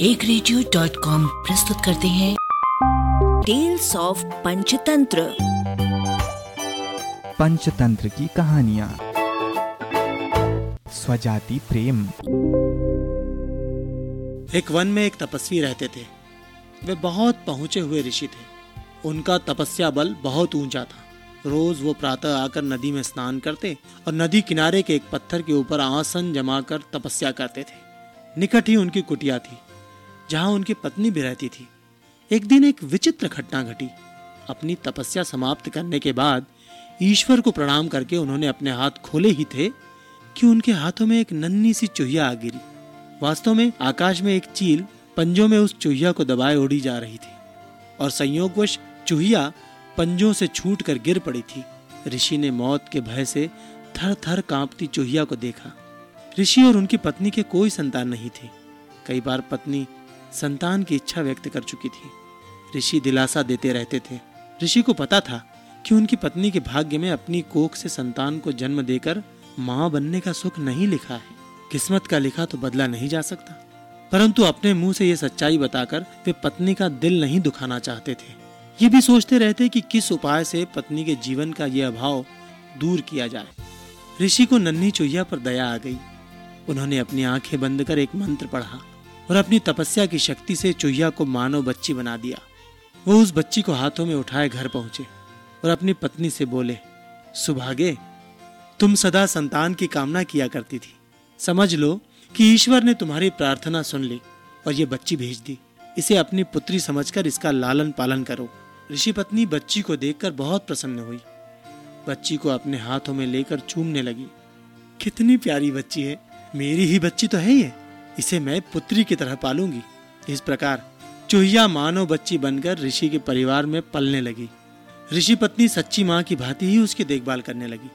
एक radio dot com प्रस्तुत करते हैं। टेल्स ऑफ़ पंचतंत्र पंचतंत्र की कहानियाँ। स्वजाति प्रेम। एक वन में एक तपस्वी रहते थे। वे बहुत पहुँचे हुए ऋषि थे। उनका तपस्या बल बहुत ऊँचा था। रोज वो प्रातः आकर नदी में स्नान करते और नदी किनारे के एक पत्थर के ऊपर आसन जमाकर तपस्या करते थे। निकट ही उनकी कुटिया थी। जहाँ उनकी पत्नी भी रहती थी। एक दिन एक विचित्र घटना घटी। अपनी तपस्या समाप्त करने के बाद ईश्वर को प्रणाम करके उन्होंने अपने हाथ खोले ही थे कि उनके हाथों में एक नन्ही सी चुहिया आ गिरी। वास्तव में आकाश में एक चील पंजों में उस चुहिया को दबाए उड़ी जा रही थी और संयोगवश चुहिया पंजों से छूट कर गिर पड़ी थी। ऋषि ने मौत के भय से थर थर कांपती चुहिया को देखा। ऋषि और उनकी पत्नी के कोई संतान नहीं थे। कई बार पत्नी संतान की इच्छा व्यक्त कर चुकी थी। ऋषि दिलासा देते रहते थे। ऋषि को पता था कि उनकी पत्नी के भाग्य में अपनी कोख से संतान को जन्म देकर माँ बनने का सुख नहीं लिखा है। किस्मत का लिखा तो बदला नहीं जा सकता। परंतु अपने मुँह से यह सच्चाई बताकर वे पत्नी का दिल नहीं दुखाना चाहते थे। ये भी सोचते रहते कि किस उपाय से पत्नी के जीवन का यह अभाव दूर किया जाए। ऋषि को नन्ही चुहिया पर दया आ गई। उन्होंने अपनी आँखें बंद कर एक मंत्र पढ़ा। और अपनी तपस्या की शक्ति से चुहिया को मानव बच्ची बना दिया। वो उस बच्ची को हाथों में उठाए घर पहुँचे और अपनी पत्नी से बोले, सुभागे, तुम सदा संतान की कामना किया करती थी। समझ लो कि ईश्वर ने तुम्हारी प्रार्थना सुन ली और ये बच्ची भेज दी। इसे अपनी पुत्री समझकर इसका लालन पालन करो। ऋषि पत्नी बच्ची को देखकर बहुत प्रसन्न हुई। बच्ची को अपने हाथों में लेकर चूमने लगी। कितनी प्यारी बच्ची है, मेरी ही बच्ची तो है ये इसे मैं पुत्री की तरह पालूँगी। इस प्रकार चुहिया मानव बच्ची बनकर ऋषि के परिवार में पलने लगी। ऋषि पत्नी सच्ची माँ की भांति ही उसकी देखभाल करने लगी।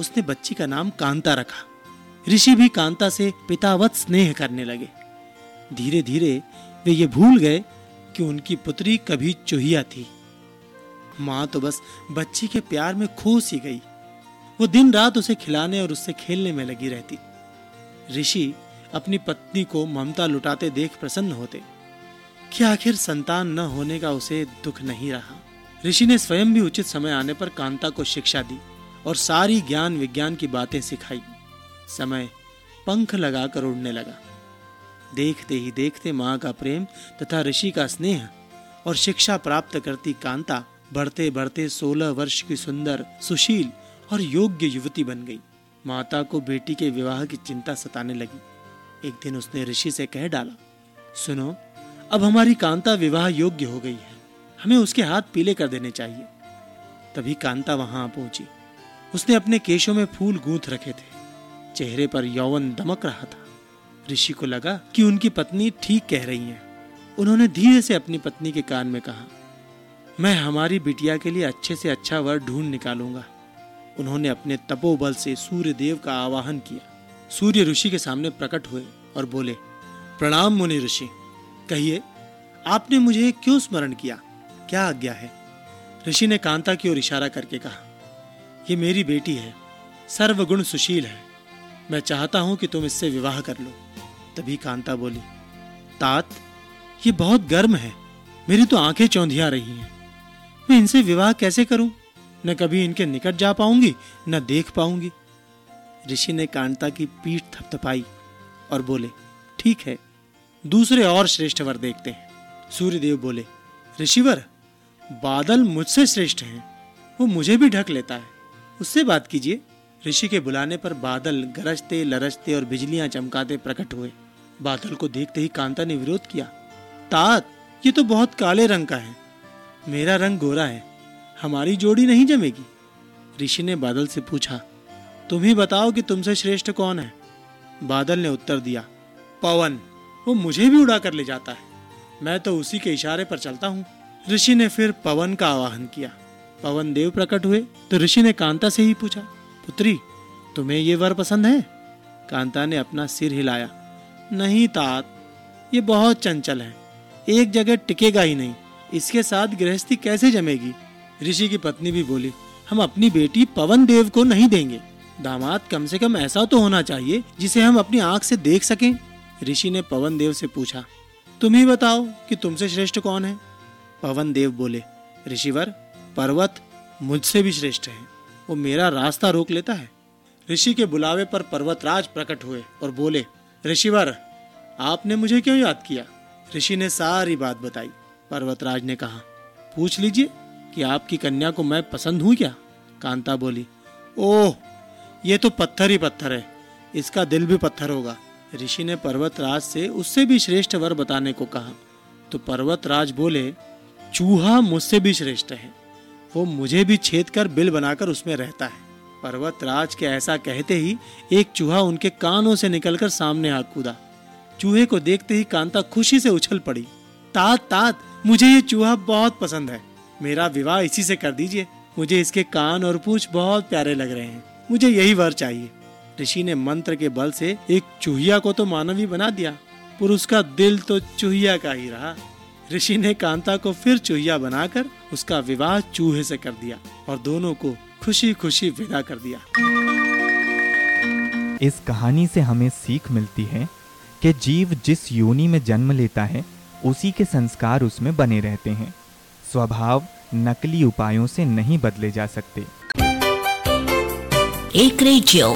उसने बच्ची का नाम कांता रखा। ऋषि भी कांता से पितावत स्नेह करने लगे। धीरे धीरे वे ये भूल गए कि उनकी पुत्री कभी चुहिया थी। माँ तो बस बच्ची के प्यार में खो सी गई। वो दिन रात उसे खिलाने और उससे खेलने में लगी रहती। ऋषि अपनी पत्नी को ममता लुटाते देख प्रसन्न होते। कि आखिर संतान न होने का उसे दुख नहीं रहा। ऋषि ने स्वयं भी उचित समय आने पर कांता को शिक्षा दी और सारी ज्ञान विज्ञान की बातें सिखाई। समय पंख लगाकर उड़ने लगा। देखते ही देखते माँ का प्रेम तथा ऋषि का स्नेह और शिक्षा प्राप्त करती कांता बढ़ते बढ़ते सोलह वर्ष की सुंदर, सुशील और योग्य युवती बन गई। माता को बेटी के विवाह की चिंता सताने लगी। एक दिन उसने ऋषि से कह डाला, सुनो, अब हमारी कांता विवाह योग्य हो गई है। हमें उसके हाथ पीले कर देने चाहिए। तभी कांता वहाँ पहुँची। उसने अपने केशों में फूल गूंथ रखे थे। चेहरे पर यौवन दमक रहा था। ऋषि को लगा कि उनकी पत्नी ठीक कह रही है। उन्होंने धीरे से अपनी पत्नी के कान में कहा, मैं हमारी बिटिया के लिए अच्छे से अच्छा वर ढूंढ निकालूँगा। उन्होंने अपने तपोबल से सूर्य देव का आवाहन किया। सूर्य ऋषि के सामने प्रकट हुए और बोले, प्रणाम मुनि ऋषि। कहिए, आपने मुझे क्यों स्मरण किया? क्या आज्ञा है? ऋषि ने कांता की ओर इशारा करके कहा, ये मेरी बेटी है, सर्वगुण सुशील है। मैं चाहता हूँ कि तुम इससे विवाह कर लो। तभी कांता बोली, तात, ये बहुत गर्म है। मेरी तो आँखें चौंधिया रही हैं। मैं इनसे विवाह कैसे करूँ? न कभी इनके निकट जा पाऊँगी, न देख पाऊँगी। ऋषि ने कांता की पीठ थपथपाई और बोले, ठीक है, दूसरे और श्रेष्ठ वर देखते हैं। सूर्यदेव बोले, ऋषिवर, बादल मुझसे श्रेष्ठ हैं, वो मुझे भी ढक लेता है। उससे बात कीजिए। ऋषि के बुलाने पर बादल गरजते, लरजते और बिजलियाँ चमकाते प्रकट हुए। बादल को देखते ही कांता ने विरोध किया, तात, ये तो बहुत काले रंग का है। मेरा रंग गोरा है, हमारी जोड़ी नहीं जमेगी। ऋषि ने बादल से पूछा तुम ही बताओ कि तुमसे श्रेष्ठ कौन है? बादल ने उत्तर दिया, पवन, वो मुझे भी उड़ा कर ले जाता है। मैं तो उसी के इशारे पर चलता हूँ। ऋषि ने फिर पवन का आवाहन किया। पवन देव प्रकट हुए तो ऋषि ने कांता से ही पूछा, पुत्री, तुम्हें ये वर पसंद है? कांता ने अपना सिर हिलाया, नहीं तात, ये बहुत चंचल है, एक जगह टिकेगा ही नहीं, इसके साथ गृहस्थी कैसे जमेगी? ऋषि की पत्नी भी बोली, हम अपनी बेटी पवन देव को नहीं देंगे। दामाद कम से कम ऐसा तो होना चाहिए जिसे हम अपनी आँख से देख सकें। ऋषि ने पवन देव से पूछा, तुम ही बताओ कि तुमसे श्रेष्ठ कौन है? पवन देव बोले, ऋषिवर, पर्वत मुझसे भी श्रेष्ठ है। वो मेरा रास्ता रोक लेता है। ऋषि के बुलावे पर पर्वतराज प्रकट हुए और बोले, ऋषिवर, आपने मुझे क्यों याद किया? ऋषि ने सारी बात बताई। पर्वतराज ने कहा, पूछ लीजिए कि आपकी कन्या को मैं पसंद हूँ क्या? कांता बोली, ओह ये तो पत्थर ही पत्थर है। इसका दिल भी पत्थर होगा। ऋषि ने पर्वतराज से उससे भी श्रेष्ठ वर बताने को कहा। तो पर्वतराज बोले, चूहा मुझसे भी श्रेष्ठ है। वो मुझे भी छेद कर बिल बनाकर उसमें रहता है। पर्वतराज के ऐसा कहते ही एक चूहा उनके कानों से निकलकर सामने आ कूदा। चूहे को देखते ही कांता खुशी से उछल पड़ी। तात तात, मुझे ये चूहा बहुत पसंद है। मेरा विवाह इसी से कर दीजिए। मुझे इसके कान और पूछ बहुत प्यारे लग रहे हैं। मुझे यही वर चाहिए। ऋषि ने मंत्र के बल से एक चूहिया को तो मानवी बना दिया, पर उसका दिल तो चूहिया का ही रहा। ऋषि ने कांता को फिर चूहिया बनाकर उसका विवाह चूहे से कर दिया और दोनों को खुशी खुशी विदा कर दिया। इस कहानी से हमें सीख मिलती है कि जीव जिस योनि में जन्म लेता है, उसी के संस्कार उसमें बने रहते हैं। स्वभाव नकली उपायों से नहीं बदले जा सकते। एक रेडियो